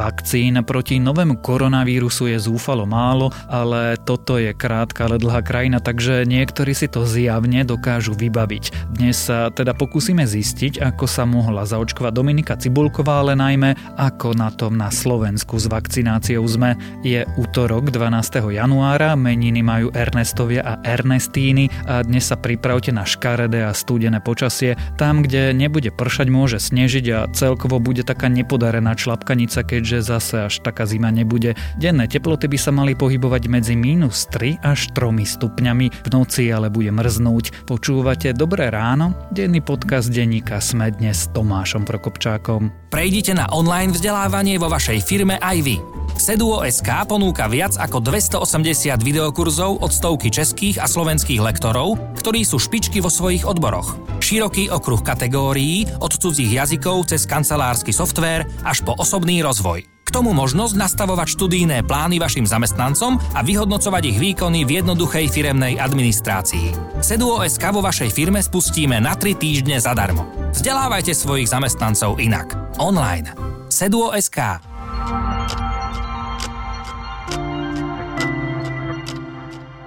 Vakcín proti novému koronavírusu je zúfalo málo, ale toto je krátka, ale dlhá krajina, takže niektorí si to zjavne dokážu vybaviť. Dnes sa teda pokúsime zistiť, ako sa mohla zaočkovať Dominika Cibulková, ale najmä ako na tom na Slovensku s vakcináciou sme. Je útorok 12. januára, meniny majú Ernestovia a Ernestíny a dnes sa pripravte na škaredé a studené počasie. Tam, kde nebude pršať, môže snežiť a celkovo bude taká nepodarená člapkanica, keď keďže zase až taká zima nebude. Denné teploty by sa mali pohybovať medzi minus 3 až 3 stupňami, v noci ale bude mrznúť. Počúvate Dobré ráno? Denný podcast denníka Sme dnes s Tomášom Prokopčákom. Prejdite na online vzdelávanie vo vašej firme aj vy. Seduo.sk ponúka viac ako 280 videokurzov od stovky českých a slovenských lektorov, ktorí sú špičky vo svojich odboroch. Široký okruh kategórií od cudzích jazykov cez kancelársky softvér až po osobný rozvoj. K tomu možnosť nastavovať študijné plány vašim zamestnancom a vyhodnocovať ich výkony v jednoduchej firemnej administrácii. Seduo.sk vo vašej firme spustíme na 3 týždne zadarmo. Vzdelávajte svojich zamestnancov inak. Online. Seduo.sk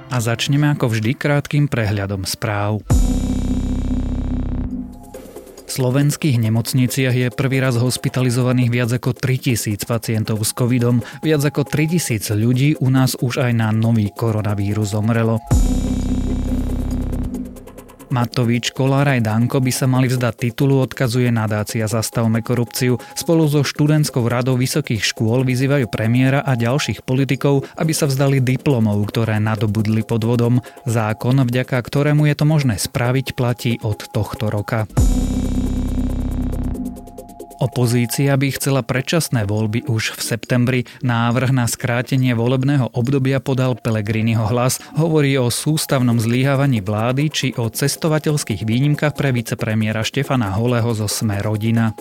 A začneme ako vždy krátkým prehľadom správ. Slovenských nemocniciach je prvý raz hospitalizovaných viac ako 3000 pacientov s covidom. Viac ako 3000 ľudí u nás už aj na nový koronavírus zomrelo. Matovič, Kolár aj Danko by sa mali vzdať titulu, odkazuje nadácia Zastavme korupciu. Spolu so študentskou radou vysokých škôl vyzývajú premiéra a ďalších politikov, aby sa vzdali diplomov, ktoré nadobudli podvodom. Zákon, vďaka ktorému je to možné spraviť, platí od tohto roka. Opozícia by chcela predčasné voľby už v septembri. Návrh na skrátenie volebného obdobia podal Pelegriniho hlas. Hovorí o sústavnom zlíhavaní vlády či o cestovateľských výnimkách pre vicepremiera Štefana Holého zo Sme rodina.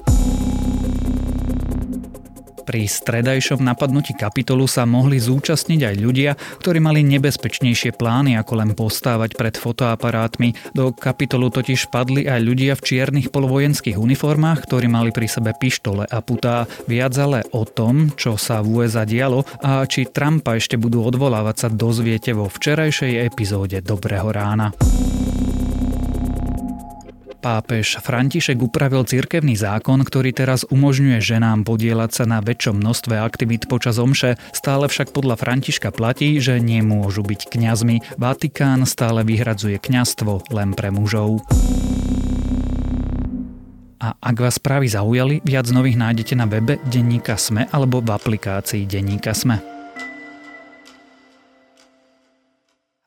Pri stredajšom napadnutí kapitolu sa mohli zúčastniť aj ľudia, ktorí mali nebezpečnejšie plány ako len postávať pred fotoaparátmi. Do kapitolu totiž padli aj ľudia v čiernych polovojenských uniformách, ktorí mali pri sebe pištole a putá. Viac ale o tom, čo sa v USA dialo a či Trumpa ešte budú odvolávať sa dozviete vo včerajšej epizóde Dobrého rána. Pápež František upravil cirkevný zákon, ktorý teraz umožňuje ženám podielať sa na väčšom množstve aktivít počas omše, stále však podľa Františka platí, že nemôžu byť kňazmi. Vatikán stále vyhradzuje kňazstvo len pre mužov. A ak vás správy zaujali, viac nových nájdete na webe Denníka Sme alebo v aplikácii Denníka Sme.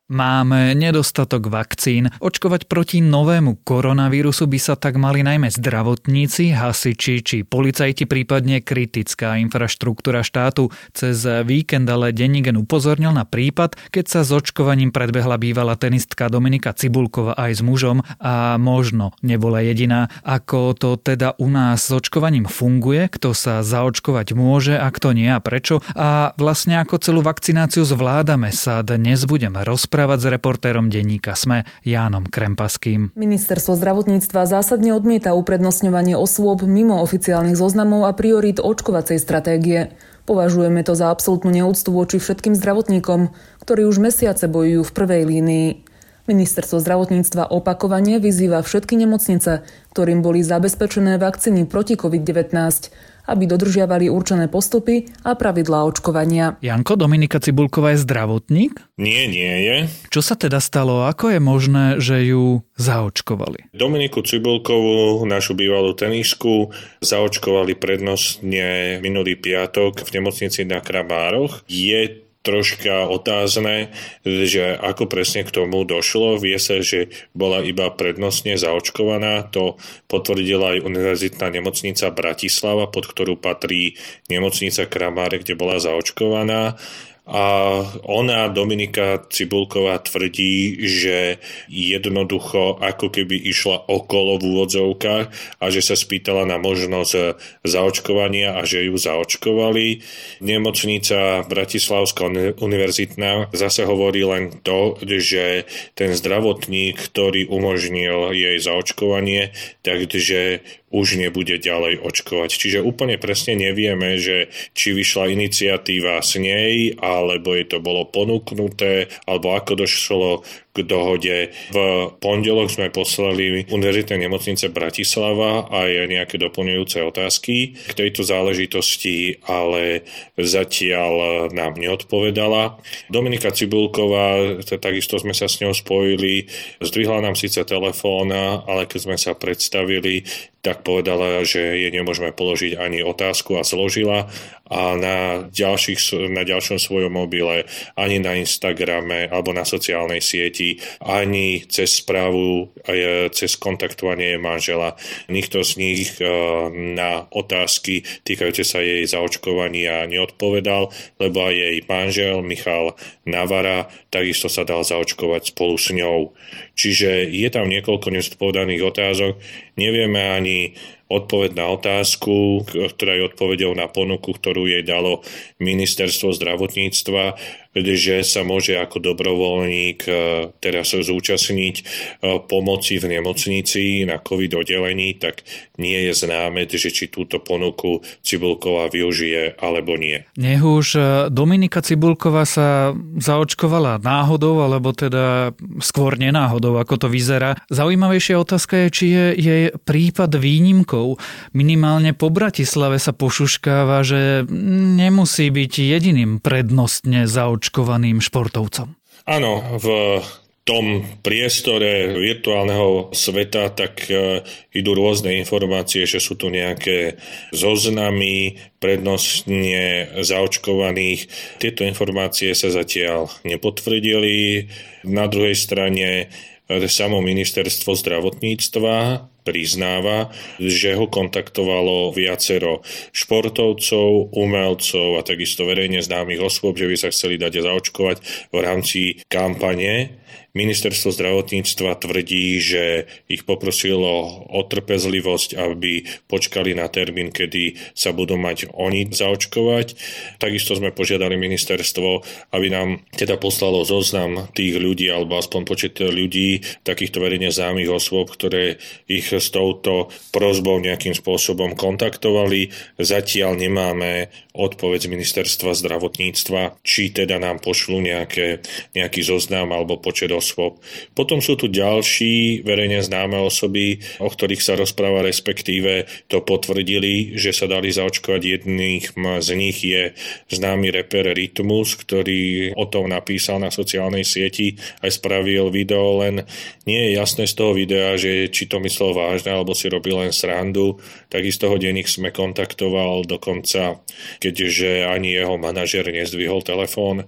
Máme nedostatok vakcín. Očkovať proti novému koronavírusu by sa tak mali najmä zdravotníci, hasiči či policajti, prípadne kritická infraštruktúra štátu. Cez víkend ale Denigen upozornil na prípad, keď sa s očkovaním predbehla bývalá tenistka Dominika Cibulkova aj s mužom a možno nebola jediná. Ako to teda u nás s očkovaním funguje, kto sa zaočkovať môže a kto nie a prečo a vlastne ako celú vakcináciu zvládame sa dnes budem rozprávať rozprávať s reportérom denníka SME Jánom Krempaským. Ministerstvo zdravotníctva zásadne odmieta uprednostňovanie osôb mimo oficiálnych zoznamov a priorít očkovacej stratégie. Považujeme to za absolútnu neúctu voči všetkým zdravotníkom, ktorí už mesiace bojujú v prvej línii. Ministerstvo zdravotníctva opakovane vyzýva všetky nemocnice, ktorým boli zabezpečené vakcíny proti COVID-19, aby dodržiavali určené postupy a pravidlá očkovania. Janko, Dominika Cibulková je zdravotník? Nie, nie je. Čo sa teda stalo? Ako je možné, že ju zaočkovali? Dominiku Cibulkovú, našu bývalú tenisku, zaočkovali prednostne minulý piatok v nemocnici na Krabároch. Je troška otázne, že ako presne k tomu došlo. Vie sa, že bola iba prednostne zaočkovaná. To potvrdila aj Univerzitná nemocnica Bratislava, pod ktorú patrí nemocnica Kramáre, kde bola zaočkovaná. A ona, Dominika Cibulková, tvrdí, že jednoducho ako keby išla okolo v úvodzovkách a že sa spýtala na možnosť zaočkovania a že ju zaočkovali. Nemocnica Bratislavská univerzitná zase hovorí len to, že ten zdravotník, ktorý umožnil jej zaočkovanie, takže už nebude ďalej očkovať. Čiže úplne presne nevieme, že či vyšla iniciatíva s nej, alebo je to bolo ponúknuté, alebo ako došlo k dohode. V pondelok sme poslali Univerzitnej nemocnice Bratislava aj nejaké doplňujúce otázky k tejto záležitosti, ale zatiaľ nám neodpovedala. Dominika Cibulková, takisto sme sa s ňou spojili, zdvihla nám síce telefón, ale keď sme sa predstavili, tak povedala, že jej nemôžeme položiť ani otázku a zložila a na, ďalších, na ďalšom svojom mobile, ani na Instagrame alebo na sociálnej sieti, ani cez správu, cez kontaktovanie manžela. Nikto z nich e, na otázky týkajúce sa jej zaočkovania neodpovedal, lebo aj jej manžel Michal Navara takisto sa dal zaočkovať spolu s ňou. Čiže je tam niekoľko nezodpovedaných otázok. Nevieme ani odpoveď na otázku, ktorá je odpovedou na ponuku, ktorú jej dalo ministerstvo zdravotníctva, že sa môže ako dobrovoľník e, teraz zúčastniť e, pomoci v nemocnici na COVID oddelení, tak nie je známe, že či túto ponuku Cibulková využije alebo nie. Nech už e, Dominika Cibulková sa zaočkovala náhodou, alebo teda skôr nenáhodou, ako to vyzerá. Zaujímavejšia otázka je, či je jej prípad výnimkou. Minimálne po Bratislave sa pošuškáva, že nemusí byť jediným prednostne zaočkovaným očkovaným športovcom. Áno, v tom priestore virtuálneho sveta, tak e, idú rôzne informácie, že sú tu nejaké zoznamy prednostne zaočkovaných. Tieto informácie sa zatiaľ nepotvrdili. Na druhej strane e, samo ministerstvo zdravotníctva priznáva, že ho kontaktovalo viacero športovcov, umelcov a takisto verejne známych osôb, že by sa chceli dať zaočkovať v rámci kampane Ministerstvo zdravotníctva tvrdí, že ich poprosilo o trpezlivosť, aby počkali na termín, kedy sa budú mať oni zaočkovať. Takisto sme požiadali ministerstvo, aby nám teda poslalo zoznam tých ľudí, alebo aspoň počet ľudí, takýchto verejne známych osôb, ktoré ich s touto prozbou nejakým spôsobom kontaktovali. Zatiaľ nemáme odpoveď z ministerstva zdravotníctva, či teda nám pošlu nejaké, nejaký zoznam alebo počet. Potom sú tu ďalší verejne známe osoby, o ktorých sa rozpráva, respektíve to potvrdili, že sa dali zaočkovať. Jedných z nich je známy reper Rytmus, ktorý o tom napísal na sociálnej sieti, aj spravil video, len nie je jasné z toho videa, že či to myslel vážne, alebo si robil len srandu. Takisto ho denník sme kontaktoval dokonca keďže ani jeho manažer nezdvihol telefón,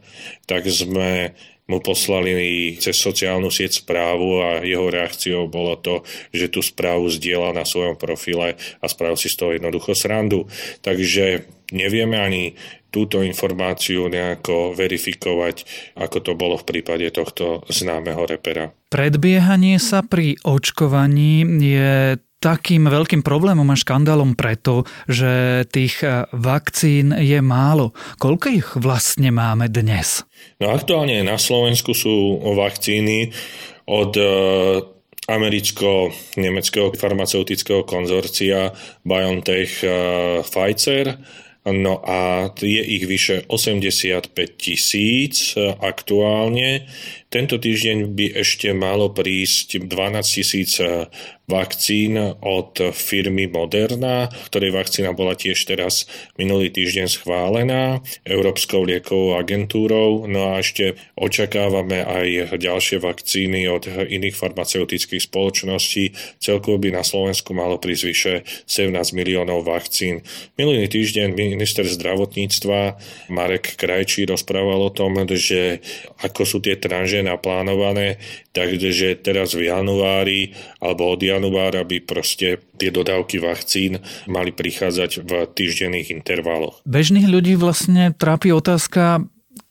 tak sme mu poslali cez sociálnu sieť správu a jeho reakciou bolo to, že tú správu zdieľal na svojom profile a spravil si z toho jednoducho srandu. Takže nevieme ani túto informáciu nejako verifikovať, ako to bolo v prípade tohto známeho repera. Predbiehanie sa pri očkovaní je takým veľkým problémom a škandálom preto, že tých eh, vakcín je málo. Koľko ich vlastne máme dnes? No aktuálne na Slovensku sú vakcíny od eh, americko-nemeckého farmaceutického konzorcia BioNTech eh, Pfizer No a je ich vyše 85 tisíc aktuálne. Tento týždeň by ešte malo prísť 12 tisíc vakcín od firmy Moderna, ktorej vakcína bola tiež teraz minulý týždeň schválená Európskou liekovou agentúrou. No a ešte očakávame aj ďalšie vakcíny od iných farmaceutických spoločností. Celkovo by na Slovensku malo prísť vyše 17 miliónov vakcín. Minulý týždeň minister zdravotníctva Marek Krajčí rozprával o tom, že ako sú tie tranže naplánované, takže teraz v januári alebo od januára by proste tie dodávky vakcín mali prichádzať v týždenných intervaloch. Bežných ľudí vlastne trápi otázka,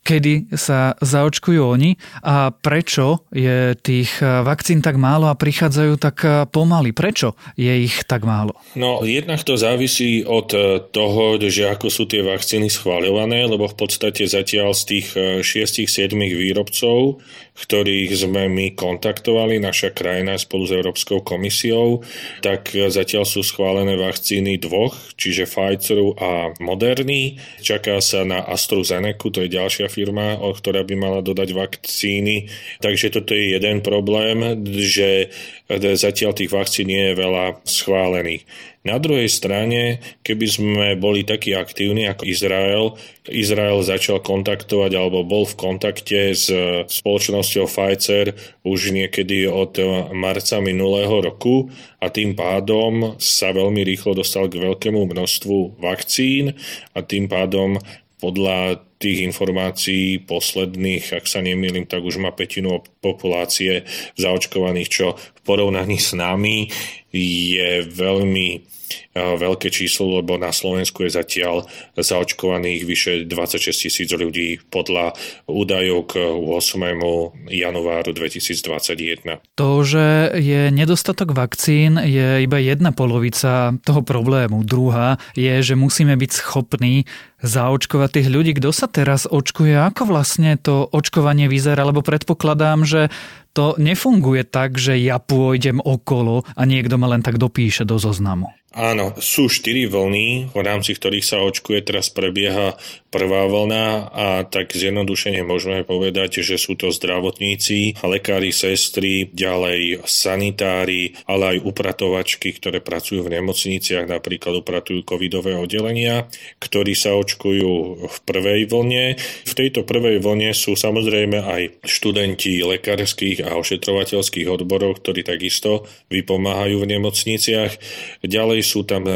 kedy sa zaočkujú oni a prečo je tých vakcín tak málo a prichádzajú tak pomaly. Prečo je ich tak málo? No, jednak to závisí od toho, že ako sú tie vakcíny schváľované, lebo v podstate zatiaľ z tých 6-7 výrobcov ktorých sme my kontaktovali, naša krajina spolu s Európskou komisiou, tak zatiaľ sú schválené vakcíny dvoch, čiže Pfizeru a Moderny. Čaká sa na AstraZeneca, to je ďalšia firma, ktorá by mala dodať vakcíny. Takže toto je jeden problém, že zatiaľ tých vakcín nie je veľa schválených. Na druhej strane, keby sme boli takí aktívni ako Izrael, Izrael začal kontaktovať alebo bol v kontakte s spoločnosťou Pfizer už niekedy od marca minulého roku a tým pádom sa veľmi rýchlo dostal k veľkému množstvu vakcín a tým pádom podľa tých informácií posledných, ak sa nemýlim, tak už má petinu populácie zaočkovaných, čo v porovnaní s nami je veľmi veľké číslo, lebo na Slovensku je zatiaľ zaočkovaných vyše 26 tisíc ľudí podľa údajov k 8. januáru 2021. To, že je nedostatok vakcín, je iba jedna polovica toho problému. Druhá je, že musíme byť schopní zaočkovať tých ľudí. Kto sa teraz očkuje? Ako vlastne to očkovanie vyzerá? Lebo predpokladám, že to nefunguje tak, že ja pôjdem okolo a niekto ma len tak dopíše do zoznamu. Áno, sú štyri vlny, v rámci ktorých sa očkuje. Teraz prebieha prvá vlna a tak zjednodušene môžeme povedať, že sú to zdravotníci, lekári, sestry, ďalej sanitári, ale aj upratovačky, ktoré pracujú v nemocniciach, napríklad upratujú covidové oddelenia, ktorí sa očkujú v prvej vlne. V tejto prvej vlne sú samozrejme aj študenti lekárskych a ošetrovateľských odborov, ktorí takisto vypomáhajú v nemocniciach. Ďalej sú tam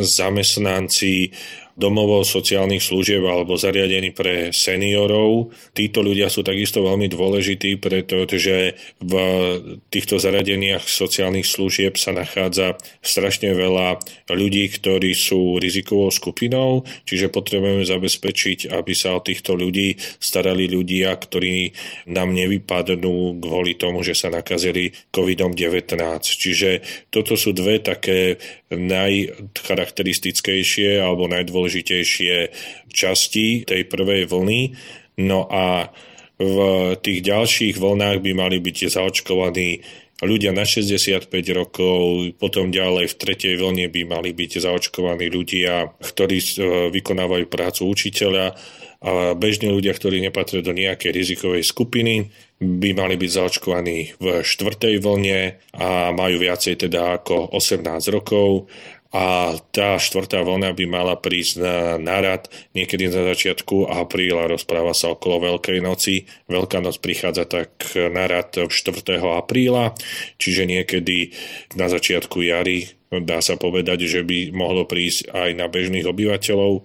zamestnanci domovov sociálnych služieb alebo zariadení pre seniorov. Títo ľudia sú takisto veľmi dôležití, pretože v týchto zariadeniach sociálnych služieb sa nachádza strašne veľa ľudí, ktorí sú rizikovou skupinou, čiže potrebujeme zabezpečiť, aby sa o týchto ľudí starali ľudia, ktorí nám nevypadnú kvôli tomu, že sa nakazili COVID-19. Čiže toto sú dve také najcharakteristickejšie alebo najdôležitejšie časti tej prvej vlny. No a v tých ďalších vlnách by mali byť zaočkovaní ľudia na 65 rokov, potom ďalej v tretej vlne by mali byť zaočkovaní ľudia, ktorí e, vykonávajú prácu učiteľa a bežní ľudia, ktorí nepatria do nejakej rizikovej skupiny, by mali byť zaočkovaní v štvrtej vlne a majú viacej teda ako 18 rokov a tá štvrtá vlna by mala prísť na, na rad niekedy na začiatku apríla, rozpráva sa okolo Veľkej noci. Veľká noc prichádza tak na rad 4. apríla, čiže niekedy na začiatku jary dá sa povedať, že by mohlo prísť aj na bežných obyvateľov.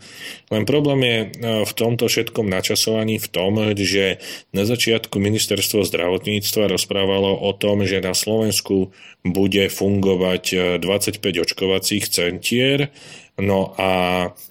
Len problém je e, v tomto všetkom načasovaní v tom, že na začiatku ministerstvo zdravotníctva rozprávalo o tom, že na Slovensku bude fungovať 25 e, očkovacích centier, No a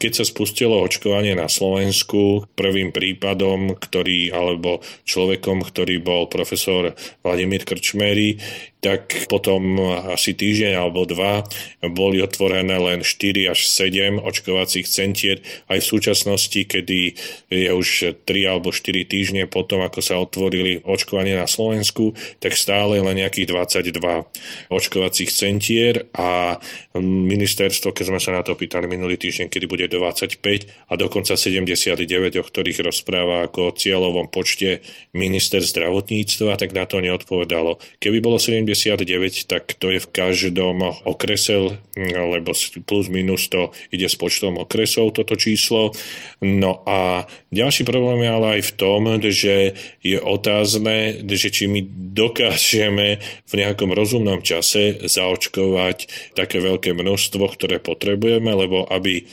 keď sa spustilo očkovanie na Slovensku, prvým prípadom, ktorý, alebo človekom, ktorý bol profesor Vladimír Krčmery, tak potom asi týždeň alebo dva boli otvorené len 4 až 7 očkovacích centier. Aj v súčasnosti, kedy je už 3 alebo 4 týždne potom, ako sa otvorili očkovanie na Slovensku, tak stále len nejakých 22 očkovacích centier a ministerstvo, keď sme sa na to pýtali minulý týždeň, kedy bude 25 a dokonca 79, o ktorých rozpráva ako o cieľovom počte minister zdravotníctva, tak na to neodpovedalo. Keby bolo 70 79, tak to je v každom okrese, lebo plus minus to ide s počtom okresov toto číslo. No a ďalší problém je ale aj v tom, že je otázne, že či my dokážeme v nejakom rozumnom čase zaočkovať také veľké množstvo, ktoré potrebujeme, lebo aby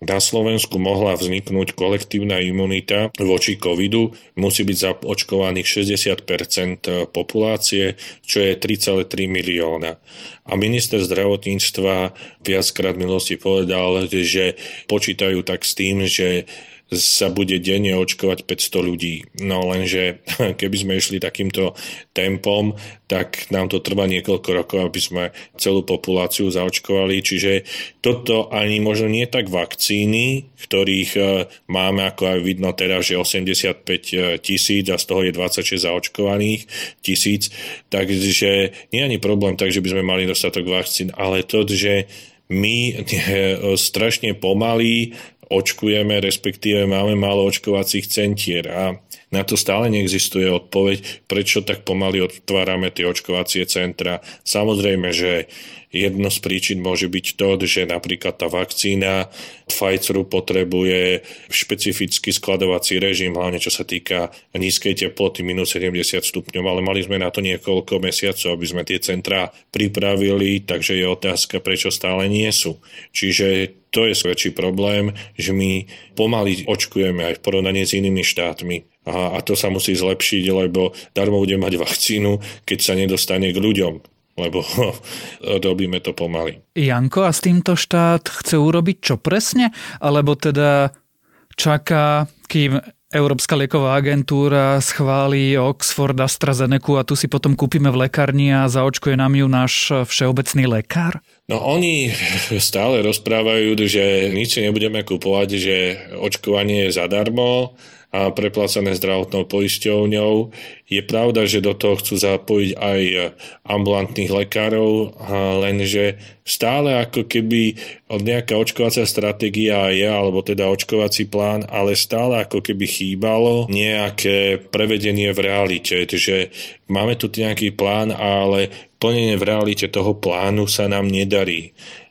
na Slovensku mohla vzniknúť kolektívna imunita voči covidu, musí byť zaočkovaných 60% populácie, čo je 3,3 milióna. A minister zdravotníctva viackrát minulosti povedal, že počítajú tak s tým, že sa bude denne očkovať 500 ľudí. No lenže keby sme išli takýmto tempom, tak nám to trvá niekoľko rokov, aby sme celú populáciu zaočkovali. Čiže toto ani možno nie tak vakcíny, ktorých e, máme, ako aj vidno teraz, že 85 e, tisíc a z toho je 26 zaočkovaných tisíc. Takže nie je ani problém tak, že by sme mali dostatok vakcín, ale to, že my strašne pomaly očkujeme, respektíve máme málo očkovacích centier a na to stále neexistuje odpoveď, prečo tak pomaly otvárame tie očkovacie centra. Samozrejme, že jedno z príčin môže byť to, že napríklad tá vakcína Pfizeru potrebuje špecifický skladovací režim, hlavne čo sa týka nízkej teploty minus 70 stupňov, ale mali sme na to niekoľko mesiacov, aby sme tie centrá pripravili, takže je otázka, prečo stále nie sú. Čiže to je väčší problém, že my pomaly očkujeme aj v porovnaní s inými štátmi. A, a to sa musí zlepšiť, lebo darmo bude mať vakcínu, keď sa nedostane k ľuďom lebo robíme to pomaly. Janko, a s týmto štát chce urobiť čo presne? Alebo teda čaká, kým Európska lieková agentúra schváli Oxford AstraZeneca a tu si potom kúpime v lekárni a zaočkuje nám ju náš všeobecný lekár? No oni stále rozprávajú, že nič nebudeme kupovať, že očkovanie je zadarmo, a preplácané zdravotnou poisťovňou. Je pravda, že do toho chcú zapojiť aj ambulantných lekárov, lenže stále ako keby nejaká očkovacia stratégia je, alebo teda očkovací plán, ale stále ako keby chýbalo nejaké prevedenie v realite. Takže máme tu nejaký plán, ale plnenie v realite toho plánu sa nám nedarí.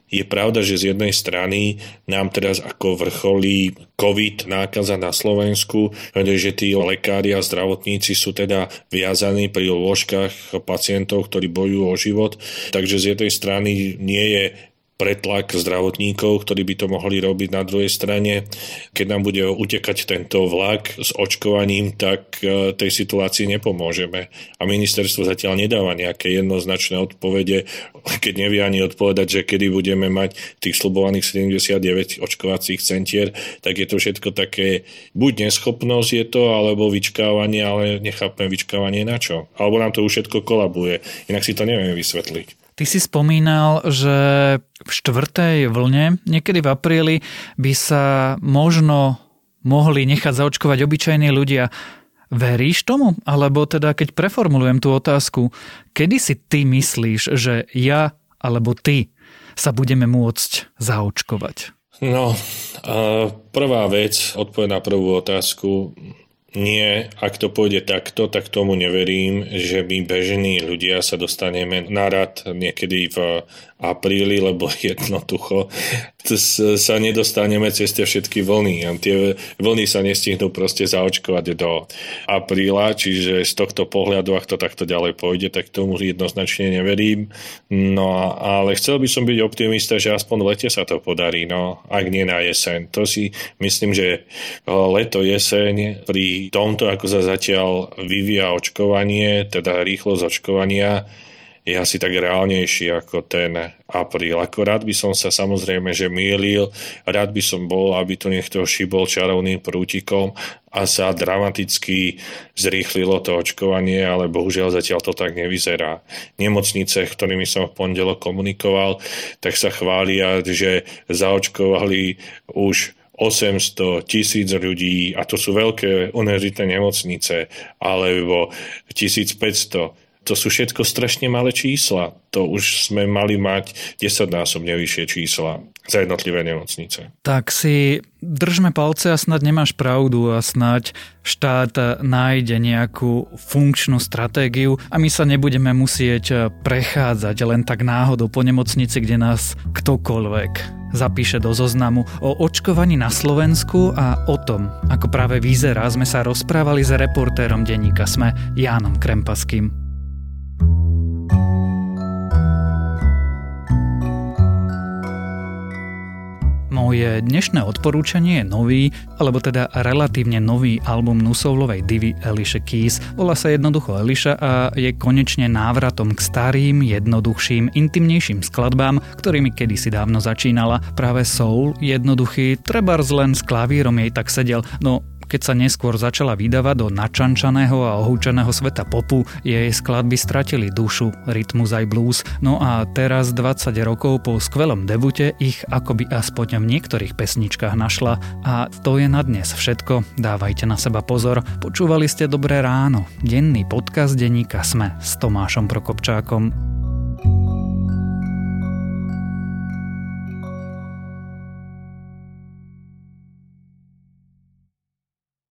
Je pravda, že z jednej strany nám teraz ako vrcholí COVID nákaza na Slovensku, že tí lekári a zdravotníci sú teda viazaní pri lôžkach pacientov, ktorí bojujú o život. Takže z jednej strany nie je pretlak zdravotníkov, ktorí by to mohli robiť na druhej strane. Keď nám bude utekať tento vlak s očkovaním, tak e, tej situácii nepomôžeme. A ministerstvo zatiaľ nedáva nejaké jednoznačné odpovede, keď nevie ani odpovedať, že kedy budeme mať tých slubovaných 79 očkovacích centier, tak je to všetko také, buď neschopnosť je to, alebo vyčkávanie, ale nechápeme vyčkávanie na čo. Alebo nám to už všetko kolabuje. Inak si to nevieme vysvetliť. Ty si spomínal, že v štvrtej vlne, niekedy v apríli, by sa možno mohli nechať zaočkovať obyčajní ľudia. Veríš tomu? Alebo teda, keď preformulujem tú otázku, kedy si ty myslíš, že ja alebo ty sa budeme môcť zaočkovať? No, prvá vec, odpoveď na prvú otázku, nie, ak to pôjde takto, tak tomu neverím, že my bežní ľudia sa dostaneme na rad niekedy v apríli, lebo jednoducho sa nedostaneme cez tie všetky vlny. Tie vlny sa nestihnú proste zaočkovať do apríla, čiže z tohto pohľadu, ak to takto ďalej pôjde, tak tomu jednoznačne neverím. No ale chcel by som byť optimista, že aspoň v lete sa to podarí, no ak nie na jeseň. To si myslím, že leto, jeseň pri tomto, ako sa zatiaľ vyvíja očkovanie, teda rýchlosť očkovania, je asi tak reálnejší ako ten apríl. Ako rád by som sa samozrejme, že mýlil, rád by som bol, aby tu niekto šibol čarovným prútikom a sa dramaticky zrýchlilo to očkovanie, ale bohužiaľ zatiaľ to tak nevyzerá. Nemocnice, ktorými som v pondelok komunikoval, tak sa chvália, že zaočkovali už 800 tisíc ľudí, a to sú veľké univerzitné nemocnice, alebo 1500 to sú všetko strašne malé čísla. To už sme mali mať 10-násobne vyššie čísla za jednotlivé nemocnice. Tak si držme palce a snad nemáš pravdu a snad štát nájde nejakú funkčnú stratégiu a my sa nebudeme musieť prechádzať len tak náhodou po nemocnici, kde nás ktokoľvek zapíše do zoznamu. O očkovaní na Slovensku a o tom, ako práve vyzerá, sme sa rozprávali s reportérom denníka Sme Jánom Krempaským. Moje dnešné odporúčanie je nový, alebo teda relatívne nový album Nusovlovej divy Eliše Keys. Volá sa jednoducho Eliša a je konečne návratom k starým, jednoduchším, intimnejším skladbám, ktorými kedysi dávno začínala. Práve soul, jednoduchý, trebárs len s klavírom jej tak sedel, no keď sa neskôr začala vydávať do načančaného a ohúčaného sveta popu, jej skladby stratili dušu, rytmus aj blues. No a teraz 20 rokov po skvelom debute ich akoby aspoň v niektorých pesničkách našla. A to je na dnes všetko. Dávajte na seba pozor. Počúvali ste Dobré ráno. Denný podcast denníka Sme s Tomášom Prokopčákom.